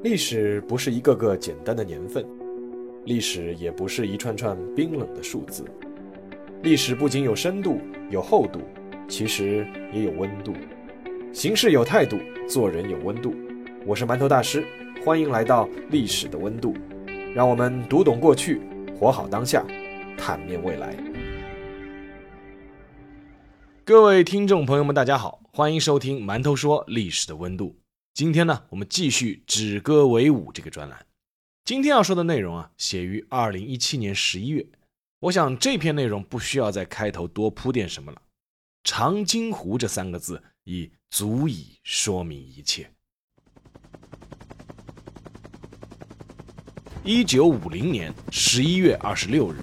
历史不是一个个简单的年份，历史也不是一串串冰冷的数字。历史不仅有深度、有厚度，其实也有温度。行事有态度，做人有温度。我是馒头大师，欢迎来到历史的温度，让我们读懂过去，活好当下，探面未来。各位听众朋友们，大家好，欢迎收听馒头说历史的温度。今天呢，我们继续止戈为武这个专栏。今天要说的内容啊，写于二零一七年十一月。我想这篇内容不需要在开头多铺垫什么了，“长津湖”这三个字已足以说明一切。一九五零年十一月二十六日，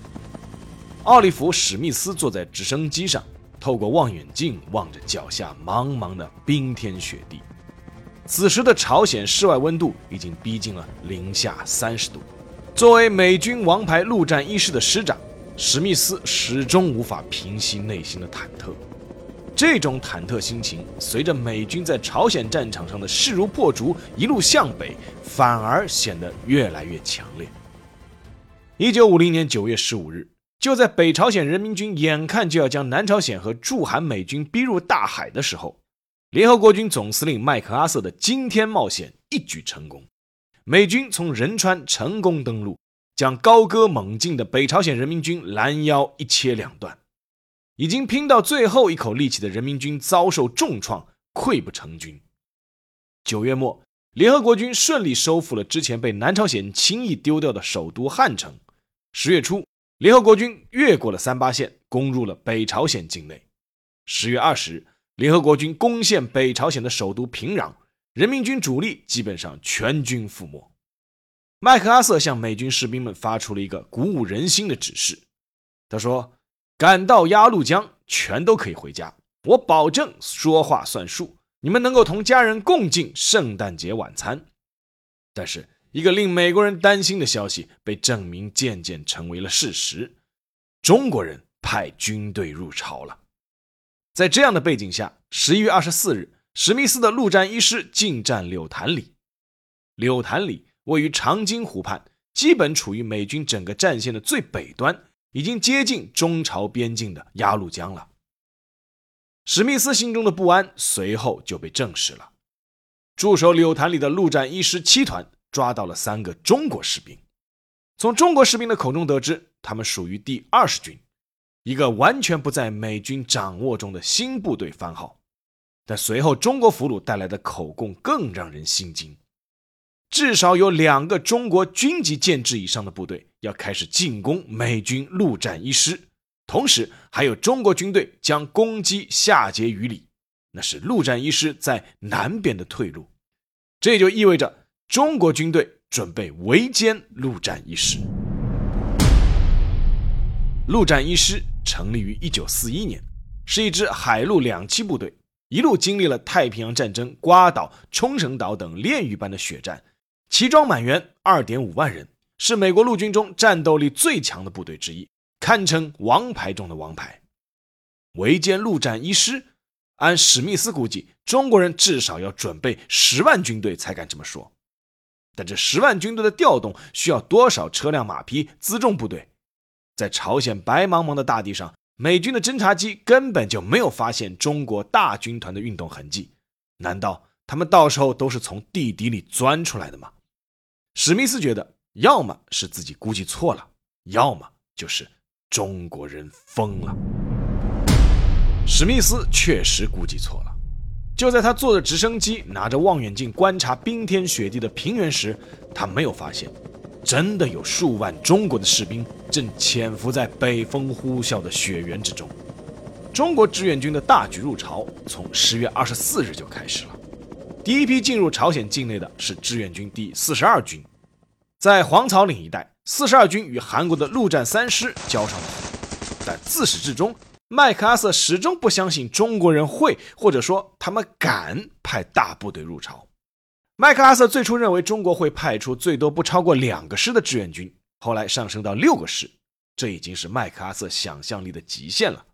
奥利弗·史密斯坐在直升机上，透过望远镜望着脚下茫茫的冰天雪地。此时的朝鲜室外温度已经逼近了零下三十度。作为美军王牌陆战一师的师长，史密斯始终无法平息内心的忐忑。这种忐忑心情随着美军在朝鲜战场上的势如破竹，一路向北，反而显得越来越强烈。一九五零年九月十五日，就在北朝鲜人民军眼看就要将南朝鲜和驻韩美军逼入大海的时候。联合国军总司令麦克阿瑟的惊天冒险一举成功，美军从仁川成功登陆，将高歌猛进的北朝鲜人民军拦腰一切两断。已经拼到最后一口力气的人民军遭受重创，溃不成军。九月末，联合国军顺利收复了之前被南朝鲜轻易丢掉的首都汉城。十月初，联合国军越过了三八线，攻入了北朝鲜境内。十月二十日。联合国军攻陷北朝鲜的首都平壤，人民军主力基本上全军覆没。麦克阿瑟向美军士兵们发出了一个鼓舞人心的指示，他说：“赶到鸭绿江，全都可以回家，我保证说话算数，你们能够同家人共进圣诞节晚餐。”但是，一个令美国人担心的消息被证明渐渐成为了事实：中国人派军队入朝了。在这样的背景下，十一月二十四日，史密斯的陆战一师进占柳潭里。柳潭里位于长津湖畔，基本处于美军整个战线的最北端，已经接近中朝边境的鸭绿江了。史密斯心中的不安随后就被证实了。驻守柳潭里的陆战一师七团抓到了三个中国士兵，从中国士兵的口中得知，他们属于第二十军。一个完全不在美军掌握中的新部队番号，但随后中国俘虏带来的口供更让人心惊。至少有两个中国军级建制以上的部队要开始进攻美军陆战一师，同时还有中国军队将攻击夏桀于里，那是陆战一师在南边的退路。这就意味着中国军队准备围歼陆战一师。陆战一师。成立于一九四一年，是一支海陆两栖部队，一路经历了太平洋战争、瓜岛、冲绳岛等炼狱般的血战，齐装满员，二点五万人，是美国陆军中战斗力最强的部队之一，堪称王牌中的王牌。围歼陆战一师，按史密斯估计，中国人至少要准备十万军队才敢这么说。但这十万军队的调动需要多少车辆、马匹、辎重部队？在朝鲜白茫茫的大地上，美军的侦察机根本就没有发现中国大军团的运动痕迹。难道他们到时候都是从地底里钻出来的吗？史密斯觉得，要么是自己估计错了，要么就是中国人疯了。史密斯确实估计错了。就在他坐着直升机，拿着望远镜观察冰天雪地的平原时，他没有发现。真的有数万中国的士兵正潜伏在北风呼啸的雪原之中。中国志愿军的大举入朝从十月二十四日就开始了。第一批进入朝鲜境内的是志愿军第四十二军，在黄草岭一带，四十二军与韩国的陆战三师交上了火。但自始至终，麦克阿瑟始终不相信中国人会，或者说他们敢派大部队入朝。麦克阿瑟最初认为中国会派出最多不超过两个师的志愿军，后来上升到六个师，这已经是麦克阿瑟想象力的极限了。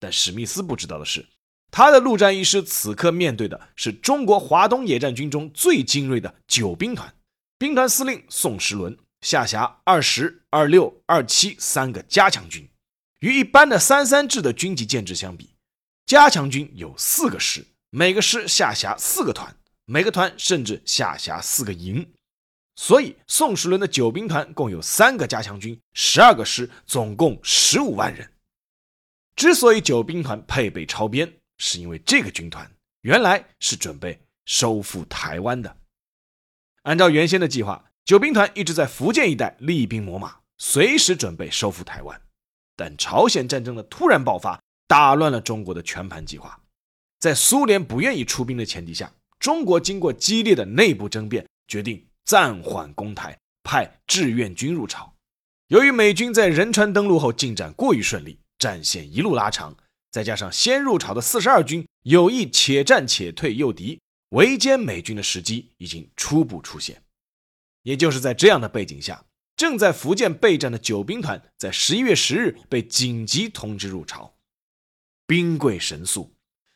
但史密斯不知道的是，他的陆战一师此刻面对的是中国华东野战军中最精锐的九兵团，兵团司令宋时轮下辖二十二六二七三个加强军。与一般的三三制的军级建制相比，加强军有四个师，每个师下辖四个团，每个团甚至下辖四个营。所以，宋时轮的九兵团共有三个加强军，十二个师，总共十五万人。之所以九兵团配备超编，是因为这个军团原来是准备收复台湾的。按照原先的计划，九兵团一直在福建一带厉兵秣马，随时准备收复台湾。但朝鲜战争的突然爆发，打乱了中国的全盘计划。在苏联不愿意出兵的前提下，中国经过激烈的内部争辩，决定暂缓攻台，派志愿军入朝。由于美军在仁川登陆后进展过于顺利，战线一路拉长，再加上先入朝的四十二军有意且战且退诱敌，围歼美军的时机已经初步出现。也就是在这样的背景下。正在福建备战的九兵团，在十一月十日被紧急通知入朝。兵贵神速，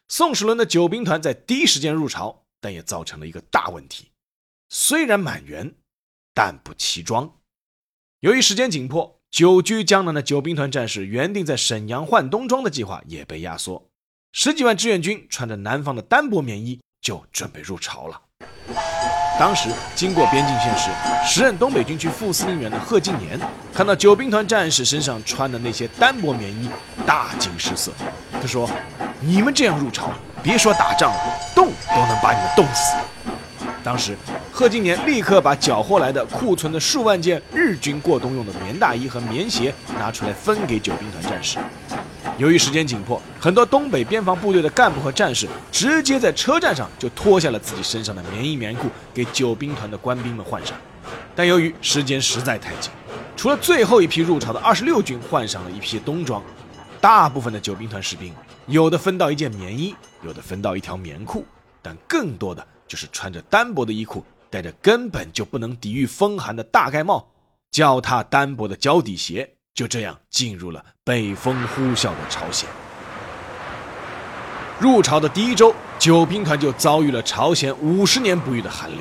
宋时轮的九兵团在第一时间入朝，但也造成了一个大问题：虽然满员，但不齐装。由于时间紧迫，久居江南的九兵团战士原定在沈阳换冬装的计划也被压缩。十几万志愿军穿着南方的单薄棉衣，就准备入朝了。当时经过边境线时，时任东北军区副司令员的贺敬年看到九兵团战士身上穿的那些单薄棉衣，大惊失色。他说：“你们这样入朝，别说打仗了，冻都能把你们冻死。”当时贺敬年立刻把缴获来的库存的数万件日军过冬用的棉大衣和棉鞋拿出来分给九兵团战士。由于时间紧迫，很多东北边防部队的干部和战士直接在车站上就脱下了自己身上的棉衣棉裤，给九兵团的官兵们换上。但由于时间实在太紧，除了最后一批入朝的二十六军换上了一批冬装，大部分的九兵团士兵有的分到一件棉衣，有的分到一条棉裤，但更多的就是穿着单薄的衣裤，戴着根本就不能抵御风寒的大盖帽，脚踏单薄的胶底鞋。就这样进入了北风呼啸的朝鲜。入朝的第一周，九兵团就遭遇了朝鲜五十年不遇的寒流。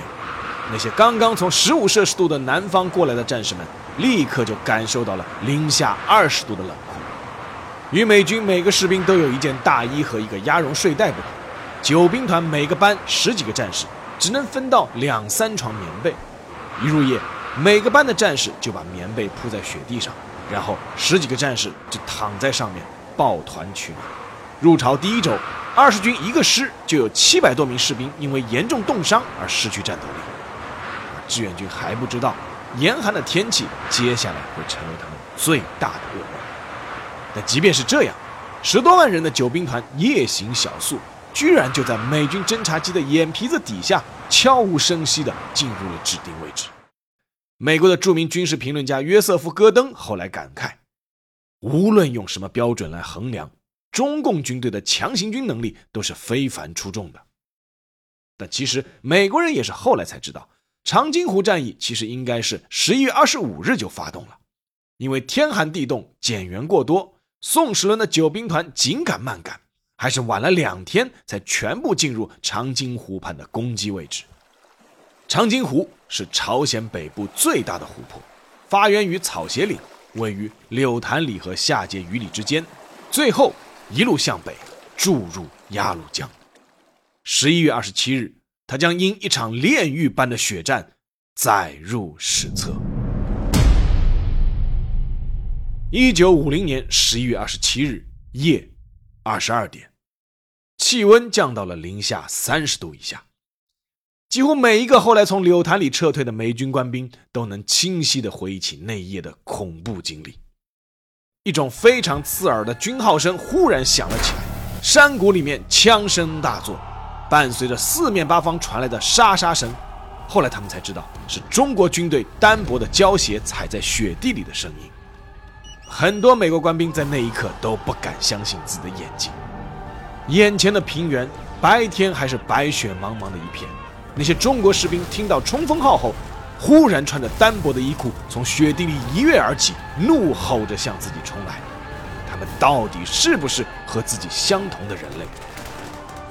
那些刚刚从十五摄氏度的南方过来的战士们，立刻就感受到了零下二十度的冷。与美军每个士兵都有一件大衣和一个鸭绒睡袋不同，九兵团每个班十几个战士只能分到两三床棉被。一入夜，每个班的战士就把棉被铺在雪地上。然后十几个战士就躺在上面抱团取暖。入朝第一周，二十军一个师就有七百多名士兵因为严重冻伤而失去战斗力。志愿军还不知道，严寒的天气接下来会成为他们最大的噩。但即便是这样，十多万人的九兵团夜行小宿，居然就在美军侦察机的眼皮子底下悄无声息地进入了指定位置。美国的著名军事评论家约瑟夫·戈登后来感慨：“无论用什么标准来衡量，中共军队的强行军能力都是非凡出众的。”但其实美国人也是后来才知道，长津湖战役其实应该是十一月二十五日就发动了，因为天寒地冻，减员过多，宋时轮的九兵团紧赶慢赶，还是晚了两天才全部进入长津湖畔的攻击位置。长津湖是朝鲜北部最大的湖泊，发源于草鞋岭，位于柳潭里和下界隅里之间，最后一路向北注入鸭绿江。十一月二十七日，它将因一场炼狱般的血战载入史册。一九五零年十一月二十七日夜二十二点，气温降到了零下三十度以下。几乎每一个后来从柳潭里撤退的美军官兵都能清晰地回忆起那一夜的恐怖经历。一种非常刺耳的军号声忽然响了起来，山谷里面枪声大作，伴随着四面八方传来的沙沙声。后来他们才知道，是中国军队单薄的胶鞋踩在雪地里的声音。很多美国官兵在那一刻都不敢相信自己的眼睛，眼前的平原白天还是白雪茫茫的一片。那些中国士兵听到冲锋号后，忽然穿着单薄的衣裤从雪地里一跃而起，怒吼着向自己冲来。他们到底是不是和自己相同的人类？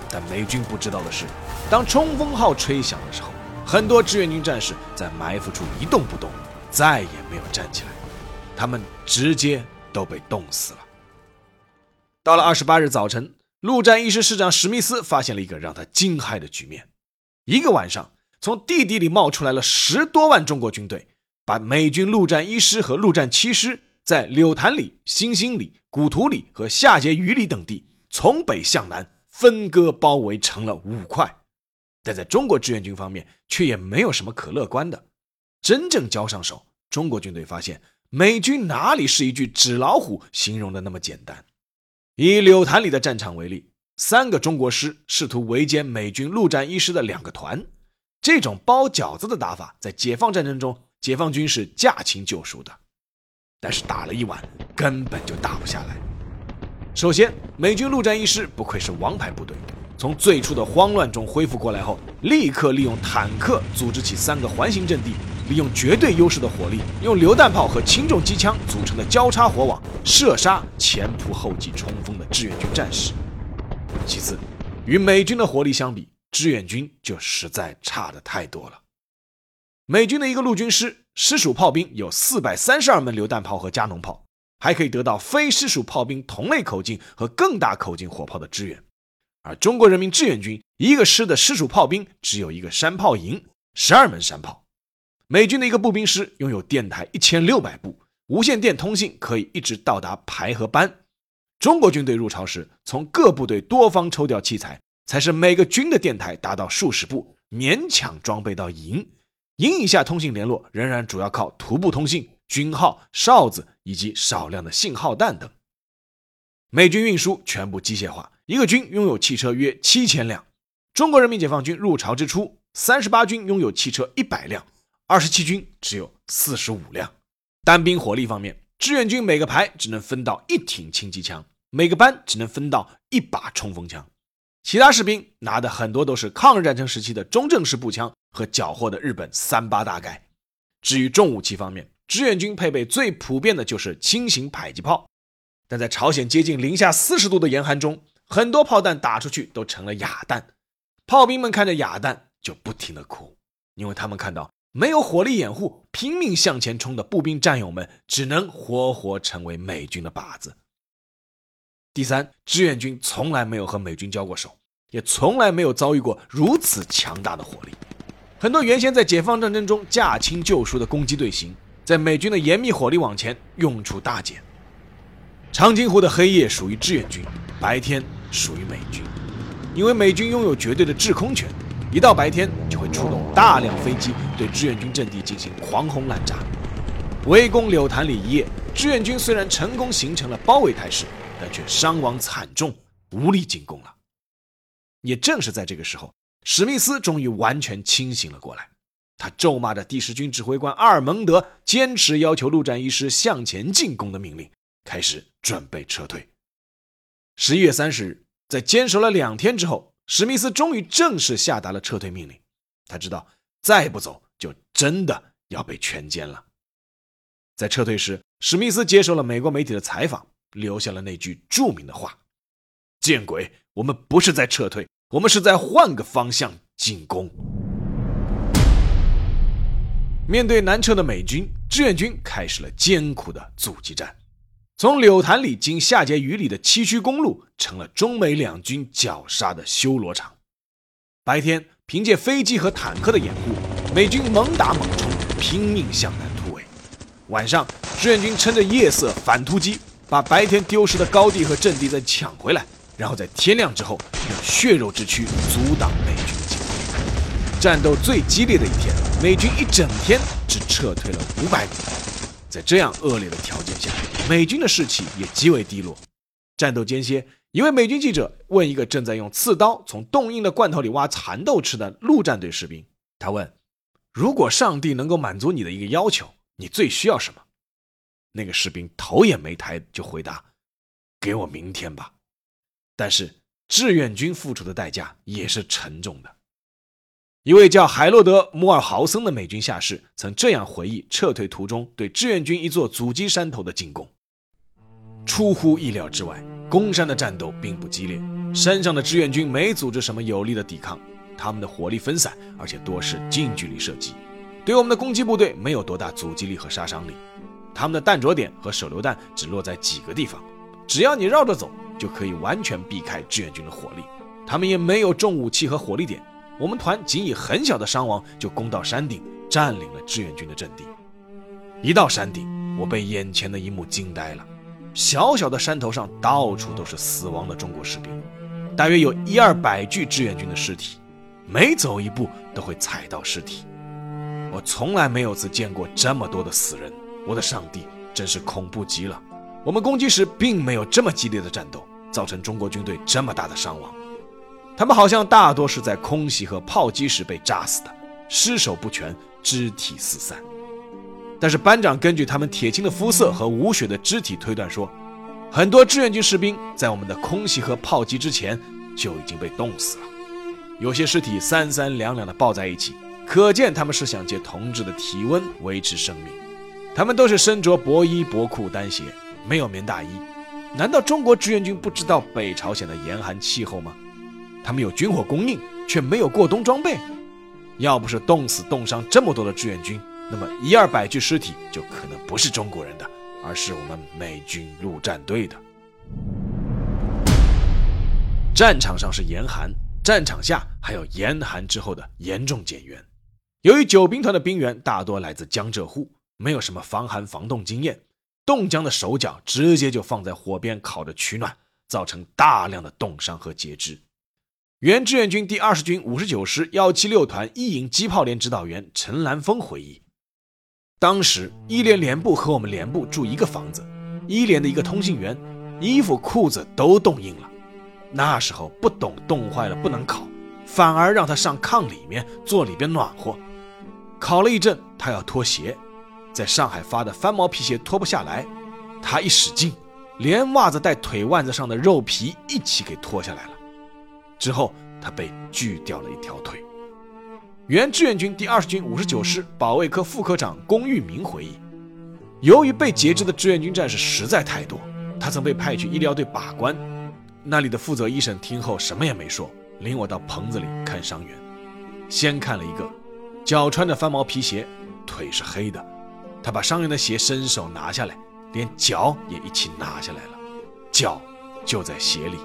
但美军不知道的是，当冲锋号吹响的时候，很多志愿军战士在埋伏处一动不动，再也没有站起来，他们直接都被冻死了。到了二十八日早晨，陆战一师师长史密斯发现了一个让他惊骇的局面：一个晚上，从地底里冒出来了十多万中国军队，把美军陆战一师和陆战七师在柳潭里、新兴里、古图里和下碣隅里等地从北向南分割包围成了五块。但在中国志愿军方面，却也没有什么可乐观的。真正交上手，中国军队发现美军哪里是一句纸老虎形容的那么简单。以柳潭里的战场为例，三个中国师试图围歼美军陆战一师的两个团，这种包饺子的打法，在解放战争中，解放军是驾轻就熟的。但是打了一晚，根本就打不下来。首先，美军陆战一师不愧是王牌部队。从最初的慌乱中恢复过来后，立刻利用坦克组织起三个环形阵地，利用绝对优势的火力，用榴弹炮和轻重机枪组成的交叉火网，射杀前仆后继冲锋的志愿军战士。其次，与美军的火力相比，志愿军就实在差的太多了。美军的一个陆军师，师属炮兵有四百三十二门榴弹炮和加农炮，还可以得到非师属炮兵同类口径和更大口径火炮的支援。而中国人民志愿军一个师的师属炮兵只有一个山炮营，十二门山炮。美军的一个步兵师拥有电台一千六百部，无线电通信可以一直到达排和班。中国军队入朝时，从各部队多方抽调器材，才是每个军的电台达到数十部，勉强装备到营。营以下通信联络仍然主要靠徒步通信、军号、哨子以及少量的信号弹等。美军运输全部机械化。一个军拥有汽车约七千辆。中国人民解放军入朝之初，三十八军拥有汽车一百辆，二十七军只有四十五辆。单兵火力方面，志愿军每个排只能分到一挺轻机枪，每个班只能分到一把冲锋枪。其他士兵拿的很多都是抗日战争时期的中正式步枪和缴获的日本三八大盖。至于重武器方面，志愿军配备最普遍的就是轻型迫击炮，但在朝鲜接近零下四十度的严寒中。很多炮弹打出去都成了哑弹，炮兵们看着哑弹就不停的哭，因为他们看到没有火力掩护，拼命向前冲的步兵战友们只能活活成为美军的靶子。第三，志愿军从来没有和美军交过手，也从来没有遭遇过如此强大的火力。很多原先在解放战争中驾轻就熟的攻击队形，在美军的严密火力网前用处大减。长津湖的黑夜属于志愿军，白天。属于美军，因为美军拥有绝对的制空权，一到白天就会出动大量飞机对志愿军阵地进行狂轰滥炸。围攻柳潭里一夜，志愿军虽然成功形成了包围态势，但却伤亡惨重，无力进攻了。也正是在这个时候，史密斯终于完全清醒了过来，他咒骂着第十军指挥官阿尔蒙德坚持要求陆战一师向前进攻的命令，开始准备撤退。十一月三十日，在坚守了两天之后，史密斯终于正式下达了撤退命令。他知道再不走，就真的要被全歼了。在撤退时，史密斯接受了美国媒体的采访，留下了那句著名的话：“见鬼，我们不是在撤退，我们是在换个方向进攻。”面对南撤的美军，志愿军开始了艰苦的阻击战。从柳潭里经下碣隅里的崎岖公路，成了中美两军绞杀的修罗场。白天凭借飞机和坦克的掩护，美军猛打猛冲，拼命向南突围；晚上，志愿军趁着夜色反突击，把白天丢失的高地和阵地再抢回来，然后在天亮之后用血肉之躯阻挡美军的进攻。战斗最激烈的一天，美军一整天只撤退了五百米。在这样恶劣的条件下，美军的士气也极为低落。战斗间歇，一位美军记者问一个正在用刺刀从冻硬的罐头里挖蚕豆吃的陆战队士兵：“他问，如果上帝能够满足你的一个要求，你最需要什么？”那个士兵头也没抬就回答：“给我明天吧。”但是志愿军付出的代价也是沉重的。一位叫海洛德·摩尔豪森的美军下士曾这样回忆撤退途中对志愿军一座阻击山头的进攻：出乎意料之外，攻山的战斗并不激烈，山上的志愿军没组织什么有力的抵抗，他们的火力分散，而且多是近距离射击，对我们的攻击部队没有多大阻击力和杀伤力。他们的弹着点和手榴弹只落在几个地方，只要你绕着走，就可以完全避开志愿军的火力。他们也没有重武器和火力点，我们团仅以很小的伤亡就攻到山顶，占领了志愿军的阵地。一到山顶，我被眼前的一幕惊呆了。小小的山头上到处都是死亡的中国士兵，大约有一二百具志愿军的尸体，每走一步都会踩到尸体。我从来没有次见过这么多的死人，我的上帝，真是恐怖极了！我们攻击时并没有这么激烈的战斗，造成中国军队这么大的伤亡。他们好像大多是在空袭和炮击时被炸死的，尸首不全，肢体四散。但是班长根据他们铁青的肤色和无血的肢体推断说，很多志愿军士兵在我们的空袭和炮击之前就已经被冻死了。有些尸体三三两两的抱在一起，可见他们是想借同志的体温维持生命。他们都是身着薄衣薄裤单鞋，没有棉大衣。难道中国志愿军不知道北朝鲜的严寒气候吗？他们有军火供应，却没有过冬装备。要不是冻死冻伤这么多的志愿军，那么一二百具尸体就可能不是中国人的，而是我们美军陆战队的。战场上是严寒，战场下还有严寒之后的严重减员。由于九兵团的兵员大多来自江浙沪，没有什么防寒防冻经验，冻僵的手脚直接就放在火边烤着取暖，造成大量的冻伤和截肢。原志愿军第二十军五十九师幺七六团一营机炮连指导员陈兰峰回忆。当时一连连部和我们连部住一个房子，一连的一个通信员衣服裤子都冻硬了。那时候不懂冻坏了不能烤，反而让他上炕里面坐里边暖和。烤了一阵，他要脱鞋，在上海发的翻毛皮鞋脱不下来，他一使劲，连袜子带腿腕子上的肉皮一起给脱下来了。之后他被锯掉了一条腿。原志愿军第二十军五十九师保卫科副科长龚玉明回忆，由于被截肢的志愿军战士实在太多，他曾被派去医疗队把关。那里的负责医生听后什么也没说，领我到棚子里看伤员。先看了一个，脚穿着翻毛皮鞋，腿是黑的。他把伤员的鞋伸手拿下来，连脚也一起拿下来了，脚就在鞋里。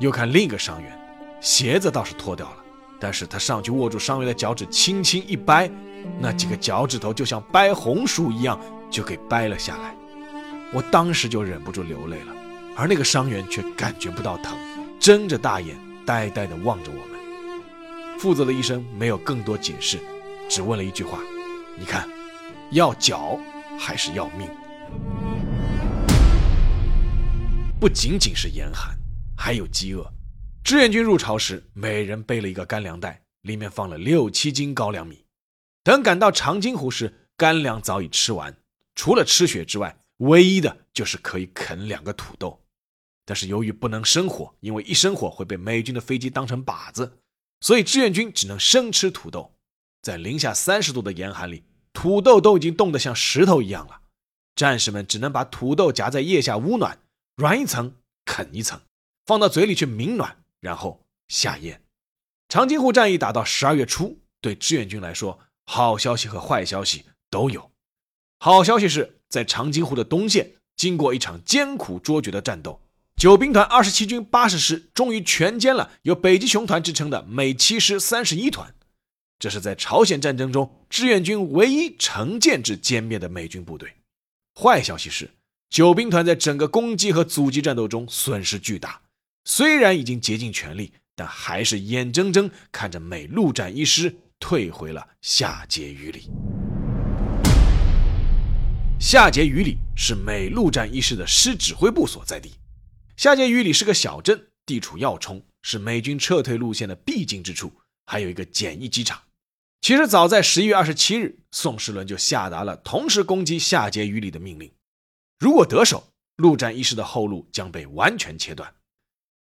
又看另一个伤员，鞋子倒是脱掉了。但是他上去握住伤员的脚趾，轻轻一掰，那几个脚趾头就像掰红薯一样，就给掰了下来。我当时就忍不住流泪了，而那个伤员却感觉不到疼，睁着大眼，呆呆地望着我们。负责的医生没有更多解释，只问了一句话：“你看，要脚还是要命？”不仅仅是严寒，还有饥饿。志愿军入朝时，每人背了一个干粮袋，里面放了六七斤高粱米。等赶到长津湖时，干粮早已吃完，除了吃雪之外，唯一的就是可以啃两个土豆。但是由于不能生火，因为一生火会被美军的飞机当成靶子，所以志愿军只能生吃土豆。在零下三十度的严寒里，土豆都已经冻得像石头一样了，战士们只能把土豆夹在腋下捂暖，软一层啃一层，放到嘴里去抿暖。然后下咽。长津湖战役打到十二月初，对志愿军来说，好消息和坏消息都有。好消息是在长津湖的东线，经过一场艰苦卓绝的战斗，九兵团二十七军八十师终于全歼了有北极熊团之称的美七师三十一团。这是在朝鲜战争中志愿军唯一成建制歼灭的美军部队。坏消息是，九兵团在整个攻击和阻击战斗中损失巨大。虽然已经竭尽全力，但还是眼睁睁看着美陆战一师退回了下碣隅里。下碣隅里是美陆战一师的师指挥部所在地。下碣隅里是个小镇，地处要冲，是美军撤退路线的必经之处，还有一个简易机场。其实早在十一月二十七日，宋时轮就下达了同时攻击下碣隅里的命令。如果得手，陆战一师的后路将被完全切断。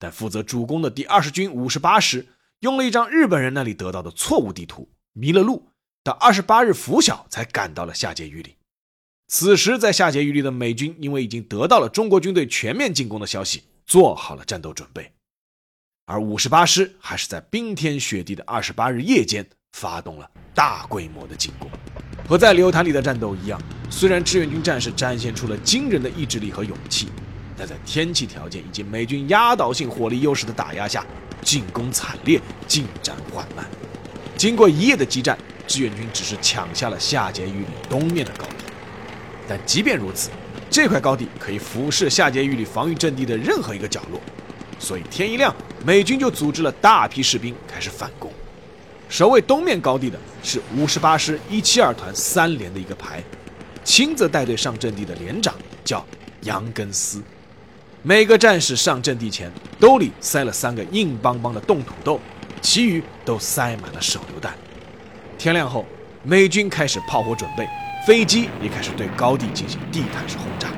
但负责主攻的第二十军五十八师用了一张日本人那里得到的错误地图，迷了路，到二十八日拂晓才赶到了下碣隅里。此时在下碣隅里的美军因为已经得到了中国军队全面进攻的消息，做好了战斗准备。而五十八师还是在冰天雪地的二十八日夜间发动了大规模的进攻。和在柳潭里的战斗一样，虽然志愿军战士展现出了惊人的意志力和勇气，但在天气条件以及美军压倒性火力优势的打压下，进攻惨烈，进展缓慢。经过一夜的激战，志愿军只是抢下了下碣峪里东面的高地。但即便如此，这块高地可以俯视下碣峪里防御阵地的任何一个角落，所以天一亮，美军就组织了大批士兵开始反攻。守卫东面高地的是五十八师一七二团三连的一个排，亲自带队上阵地的连长叫杨根思。每个战士上阵地前兜里塞了三个硬邦邦的冻土豆，其余都塞满了手榴弹。天亮后，美军开始炮火准备。飞机也开始对高地进行地毯式轰炸，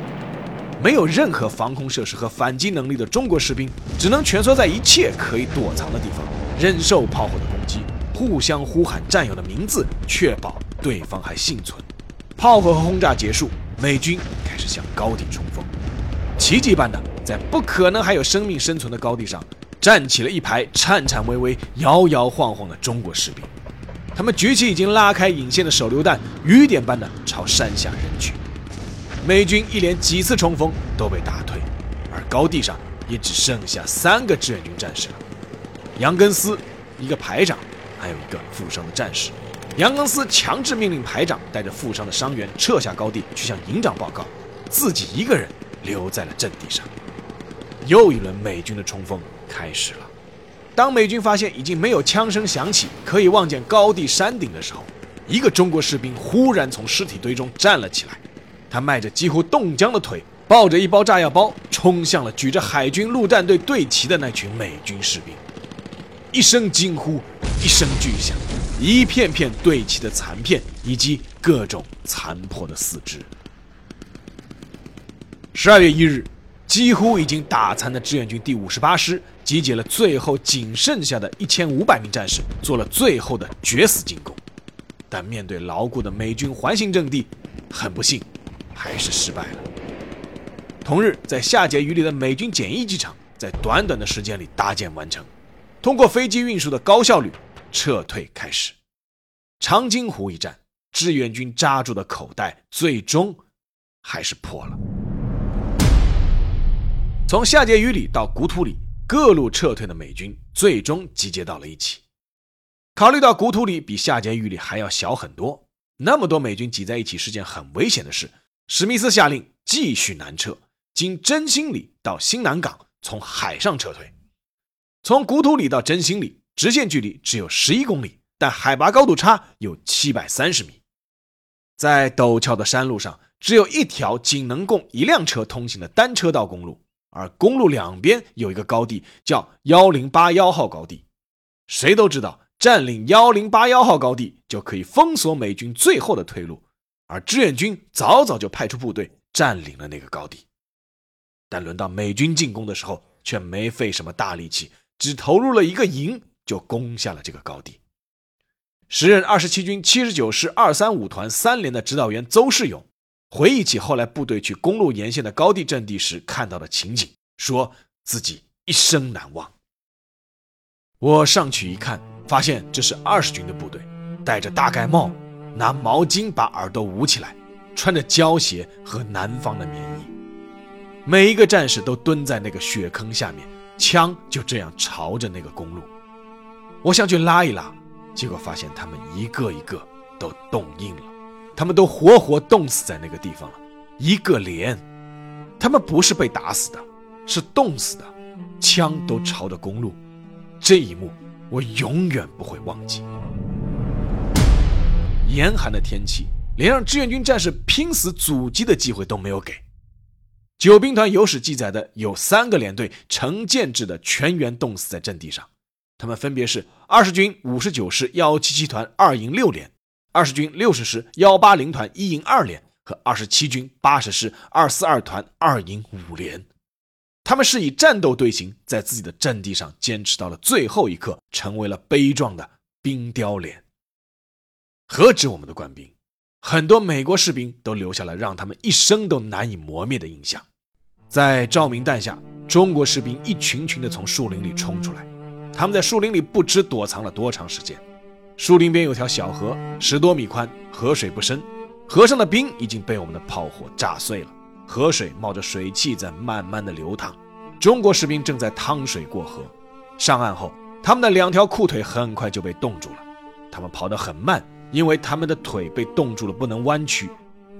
没有任何防空设施和反击能力的中国士兵，只能蜷缩在一切可以躲藏的地方，忍受炮火的攻击，互相呼喊战友的名字，确保对方还幸存。炮火和轰炸结束，美军开始向高地冲锋。奇迹般的，在不可能还有生命生存的高地上，站起了一排颤颤巍巍、摇摇晃晃的中国士兵。他们举起已经拉开引线的手榴弹，雨点般的朝山下扔去。美军一连几次冲锋都被打退，而高地上也只剩下三个志愿军战士了：杨根思，一个排长，还有一个负伤的战士。杨根思强制命令排长带着负伤的伤员撤下高地，去向营长报告，自己一个人留在了阵地上。又一轮美军的冲锋开始了。当美军发现已经没有枪声响起，可以望见高地山顶的时候，一个中国士兵忽然从尸体堆中站了起来。他迈着几乎冻僵的腿，抱着一包炸药包，冲向了举着海军陆战队队旗的那群美军士兵。一声惊呼，一声巨响，一片片队旗的残片以及各种残破的四肢。十二月一日，几乎已经打残的志愿军第五十八师。集结了最后仅剩下的一千五百名战士，做了最后的决死进攻，但面对牢固的美军环形阵地，很不幸，还是失败了。同日，在夏桀峪里的美军简易机场，在短短的时间里搭建完成，通过飞机运输的高效率，撤退开始。长津湖一战，志愿军扎住的口袋最终还是破了。从夏桀峪里到古土里。各路撤退的美军最终集结到了一起。考虑到古土里比夏桀峪里还要小很多，那么多美军挤在一起是件很危险的事。史密斯下令继续南撤，经真心里到新南港，从海上撤退。从古土里到真心里，直线距离只有十一公里，但海拔高度差有七百三十米。在陡峭的山路上，只有一条仅能供一辆车通行的单车道公路。而公路两边有一个高地，叫幺零八幺号高地。谁都知道，占领幺零八幺号高地就可以封锁美军最后的退路。而志愿军早早就派出部队占领了那个高地。但轮到美军进攻的时候，却没费什么大力气，只投入了一个营就攻下了这个高地。时任二十七军七十九师二三五团三连的指导员邹世勇。回忆起后来部队去公路沿线的高地阵地时看到的情景，说自己一生难忘。我上去一看，发现这是二十军的部队，戴着大盖帽，拿毛巾把耳朵捂起来，穿着胶鞋和南方的棉衣。每一个战士都蹲在那个雪坑下面，枪就这样朝着那个公路。我想去拉一拉，结果发现他们一个一个都冻硬了。他们都活活冻死在那个地方了，一个连。他们不是被打死的，是冻死的，枪都朝着公路。这一幕我永远不会忘记。严寒的天气连让志愿军战士拼死阻击的机会都没有给。九兵团有史记载的有三个连队成建制的全员冻死在阵地上，他们分别是二十军五十九师幺七七团二营六连。二十军六十师幺八零团一营二连和二十七军八十师二四二团二营五连，他们是以战斗队形在自己的阵地上坚持到了最后一刻，成为了悲壮的冰雕连。何止我们的官兵，很多美国士兵都留下了让他们一生都难以磨灭的印象。在照明弹下，中国士兵一群群的从树林里冲出来，他们在树林里不知躲藏了多长时间。树林边有条小河，十多米宽，河水不深，河上的冰已经被我们的炮火炸碎了，河水冒着水汽在慢慢的流淌。中国士兵正在趟水过河。上岸后，他们的两条裤腿很快就被冻住了，他们跑得很慢，因为他们的腿被冻住了，不能弯曲。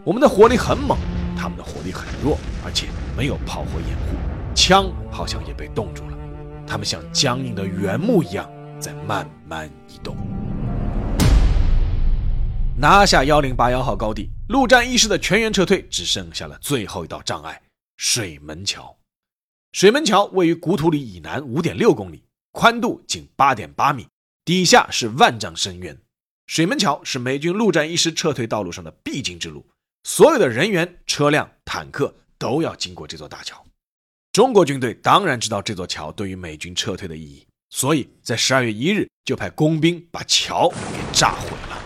我们的火力很猛，他们的火力很弱，而且没有炮火掩护，枪好像也被冻住了，他们像僵硬的原木一样在慢慢移动。拿下幺零八幺号高地，陆战一师的全员撤退只剩下了最后一道障碍——水门桥。水门桥位于古土里以南五点六公里，宽度仅八点八米，底下是万丈深渊。水门桥是美军陆战一师撤退道路上的必经之路。所有的人员、车辆、坦克都要经过这座大桥。中国军队当然知道这座桥对于美军撤退的意义，所以在十二月一日就派工兵把桥给炸毁了。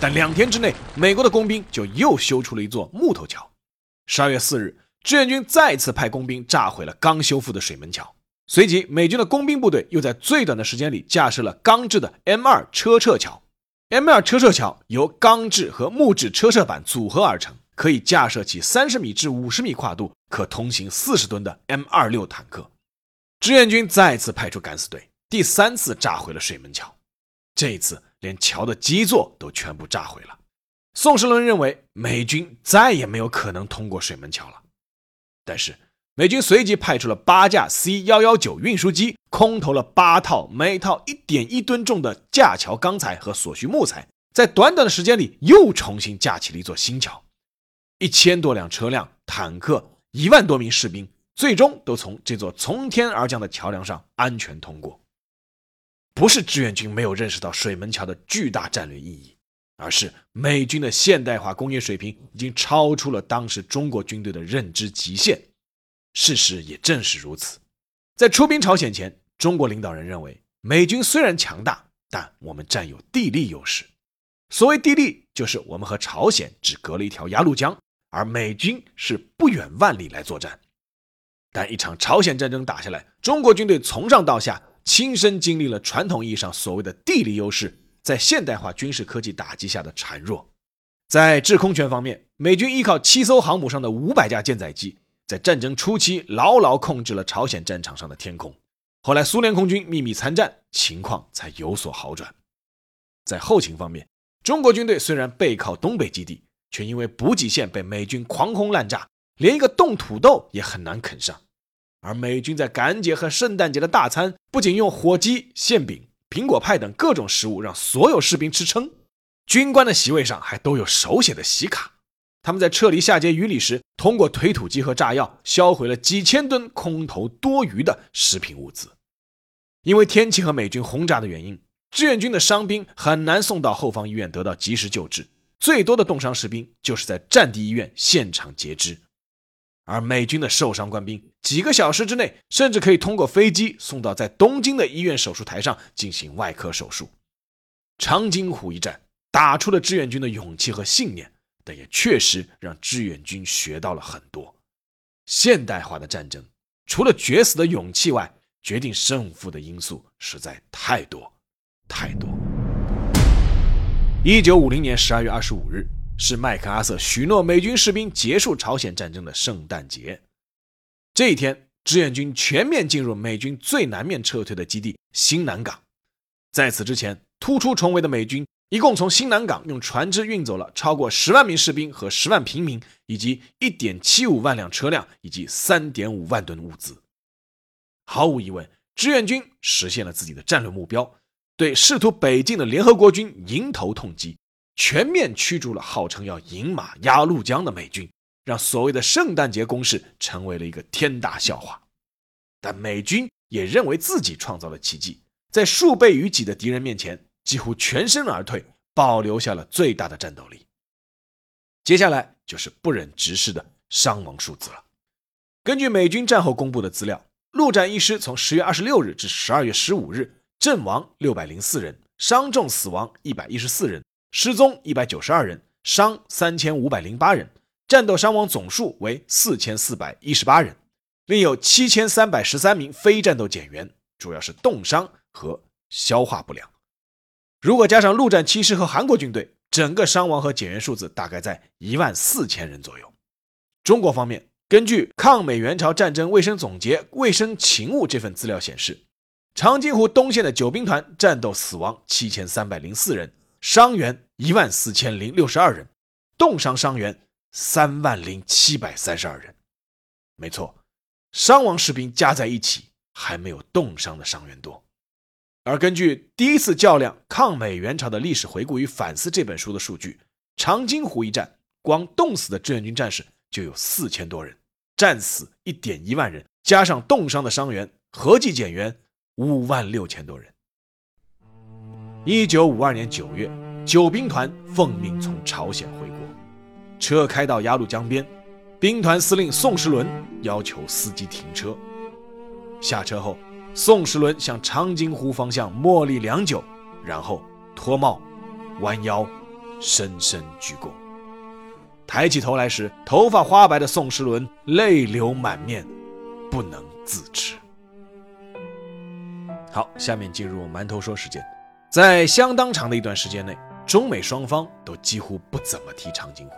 但两天之内，美国的工兵就又修出了一座木头桥。十二月四日，志愿军再次派工兵炸毁了刚修复的水门桥。随即，美军的工兵部队又在最短的时间里架设了钢制的 M 二车撤桥。M2 车撤桥由钢制和木质车撤板组合而成，可以架设起三十米至五十米跨度、可通行四十吨的 M26 坦克。志愿军再次派出敢死队，第三次炸毁了水门桥。这一次，连桥的基座都全部炸毁了。宋时轮认为，美军再也没有可能通过水门桥了。但是，美军随即派出了八架 C 幺幺九运输机，空投了八套每套一点一吨重的架桥钢材和所需木材，在短短的时间里又重新架起了一座新桥。一千多辆车辆、坦克、一万多名士兵，最终都从这座从天而降的桥梁上安全通过。不是志愿军没有认识到水门桥的巨大战略意义，而是美军的现代化工业水平已经超出了当时中国军队的认知极限。事实也正是如此，在出兵朝鲜前，中国领导人认为，美军虽然强大，但我们占有地利优势。所谓地利，就是我们和朝鲜只隔了一条鸭绿江，而美军是不远万里来作战。但一场朝鲜战争打下来，中国军队从上到下亲身经历了传统意义上所谓的地理优势在现代化军事科技打击下的孱弱。在制空权方面，美军依靠七艘航母上的五百架舰载机。在战争初期，牢牢控制了朝鲜战场上的天空。后来，苏联空军秘密参战，情况才有所好转。在后勤方面，中国军队虽然背靠东北基地，却因为补给线被美军狂轰滥炸，连一个冻土豆也很难啃上。而美军在感恩节和圣诞节的大餐，不仅用火鸡、馅饼、苹果派等各种食物让所有士兵吃撑，军官的席位上还都有手写的喜卡。他们在撤离下碣隅里时，通过推土机和炸药销毁了几千吨空投多余的食品物资。因为天气和美军轰炸的原因，志愿军的伤兵很难送到后方医院得到及时救治，最多的冻伤士兵就是在战地医院现场截肢。而美军的受伤官兵，几个小时之内甚至可以通过飞机送到在东京的医院手术台上进行外科手术。长津湖一战打出了志愿军的勇气和信念。但也确实让志愿军学到了很多。现代化的战争，除了决死的勇气外，决定胜负的因素实在太多太多。一九五零年十二月二十五日是麦克阿瑟许诺美军士兵结束朝鲜战争的圣诞节。这一天，志愿军全面进入美军最南面撤退的基地新南港。在此之前，突出重围的美军。一共从新南港用船只运走了超过十万名士兵和十万平民，以及一点七五万辆车辆以及三点五万吨物资。毫无疑问，志愿军实现了自己的战略目标，对试图北进的联合国军迎头痛击，全面驱逐了号称要饮马鸭绿江的美军，让所谓的圣诞节攻势成为了一个天大笑话。但美军也认为自己创造了奇迹，在数倍于己的敌人面前。几乎全身而退，保留下了最大的战斗力。接下来就是不忍直视的伤亡数字了。根据美军战后公布的资料，陆战一师从十月二十六日至十二月十五日，阵亡六百零四人，伤重死亡一百一十四人，失踪一百九十二人，伤三千五百零八人，战斗伤亡总数为四千四百一十八人，另有七千三百十三名非战斗减员，主要是冻伤和消化不良。如果加上陆战七师和韩国军队，整个伤亡和减员数字大概在一万四千人左右。中国方面，根据《抗美援朝战争卫生总结·卫生勤务》这份资料显示，长津湖东线的九兵团战斗死亡七千三百零四人，伤员一万四千零六十二人，冻伤伤员三万零七百三十二人。没错，伤亡士兵加在一起还没有冻伤的伤员多。而根据《第一次较量：抗美援朝的历史回顾与反思》这本书的数据，长津湖一战光冻死的志愿军战士就有四千多人，战死一点一万人，加上冻伤的伤员，合计减员五万六千多人。一九五二年九月，九兵团奉命从朝鲜回国，车开到鸭绿江边，兵团司令宋时轮要求司机停车，下车后。宋时轮向长津湖方向默立良久，然后脱帽、弯腰、深深鞠躬。抬起头来时，头发花白的宋时轮泪流满面，不能自持。好，下面进入馒头说时间。在相当长的一段时间内，中美双方都几乎不怎么提长津湖。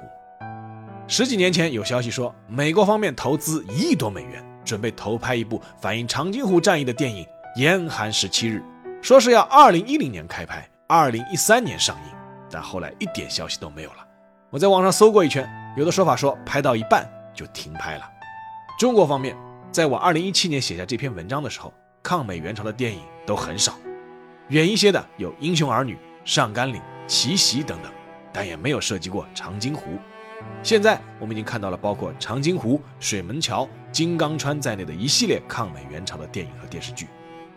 十几年前有消息说，美国方面投资一亿多美元。准备投拍一部反映长津湖战役的电影《严寒十七日》，说是要二零一零年开拍，二零一三年上映，但后来一点消息都没有了。我在网上搜过一圈，有的说法说拍到一半就停拍了。中国方面，在我二零一七年写下这篇文章的时候，抗美援朝的电影都很少，远一些的有《英雄儿女》《上甘岭》《奇袭》等等，但也没有涉及过长津湖。现在我们已经看到了包括长津湖、水门桥、金刚川在内的一系列抗美援朝的电影和电视剧，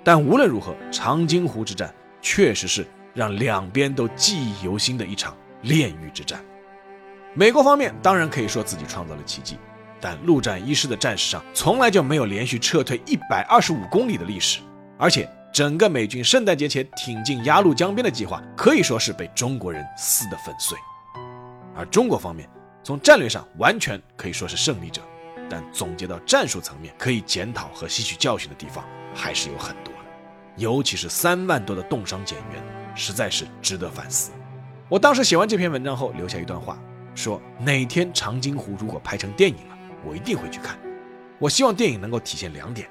但无论如何，长津湖之战确实是让两边都记忆犹新的一场炼狱之战。美国方面当然可以说自己创造了奇迹，但陆战一师的战史上从来就没有连续撤退一百二十五公里的历史，而且整个美军圣诞节前挺进鸭绿江边的计划可以说是被中国人撕得粉碎，而中国方面。从战略上完全可以说是胜利者，但总结到战术层面可以检讨和吸取教训的地方还是有很多的，尤其是三万多的冻伤减员，实在是值得反思。我当时写完这篇文章后，留下一段话，说哪天长津湖如果拍成电影了，我一定会去看。我希望电影能够体现两点：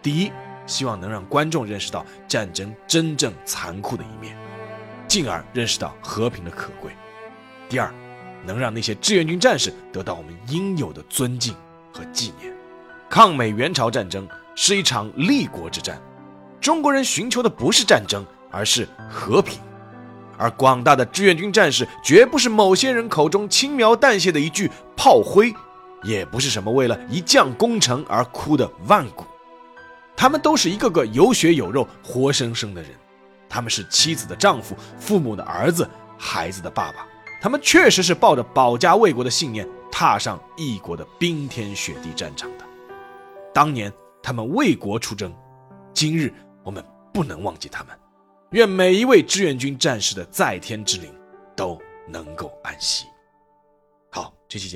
第一，希望能让观众认识到战争真正残酷的一面，进而认识到和平的可贵；第二。能让那些志愿军战士得到我们应有的尊敬和纪念。抗美援朝战争是一场立国之战，中国人寻求的不是战争，而是和平。而广大的志愿军战士绝不是某些人口中轻描淡写的一句炮灰，也不是什么为了一将功成而哭的万古。他们都是一个个有血有肉、活生生的人，他们是妻子的丈夫、父母的儿子、孩子的爸爸。他们确实是抱着保家卫国的信念踏上异国的冰天雪地战场的。当年他们为国出征，今日我们不能忘记他们。愿每一位志愿军战士的在天之灵都能够安息。好，这期节目。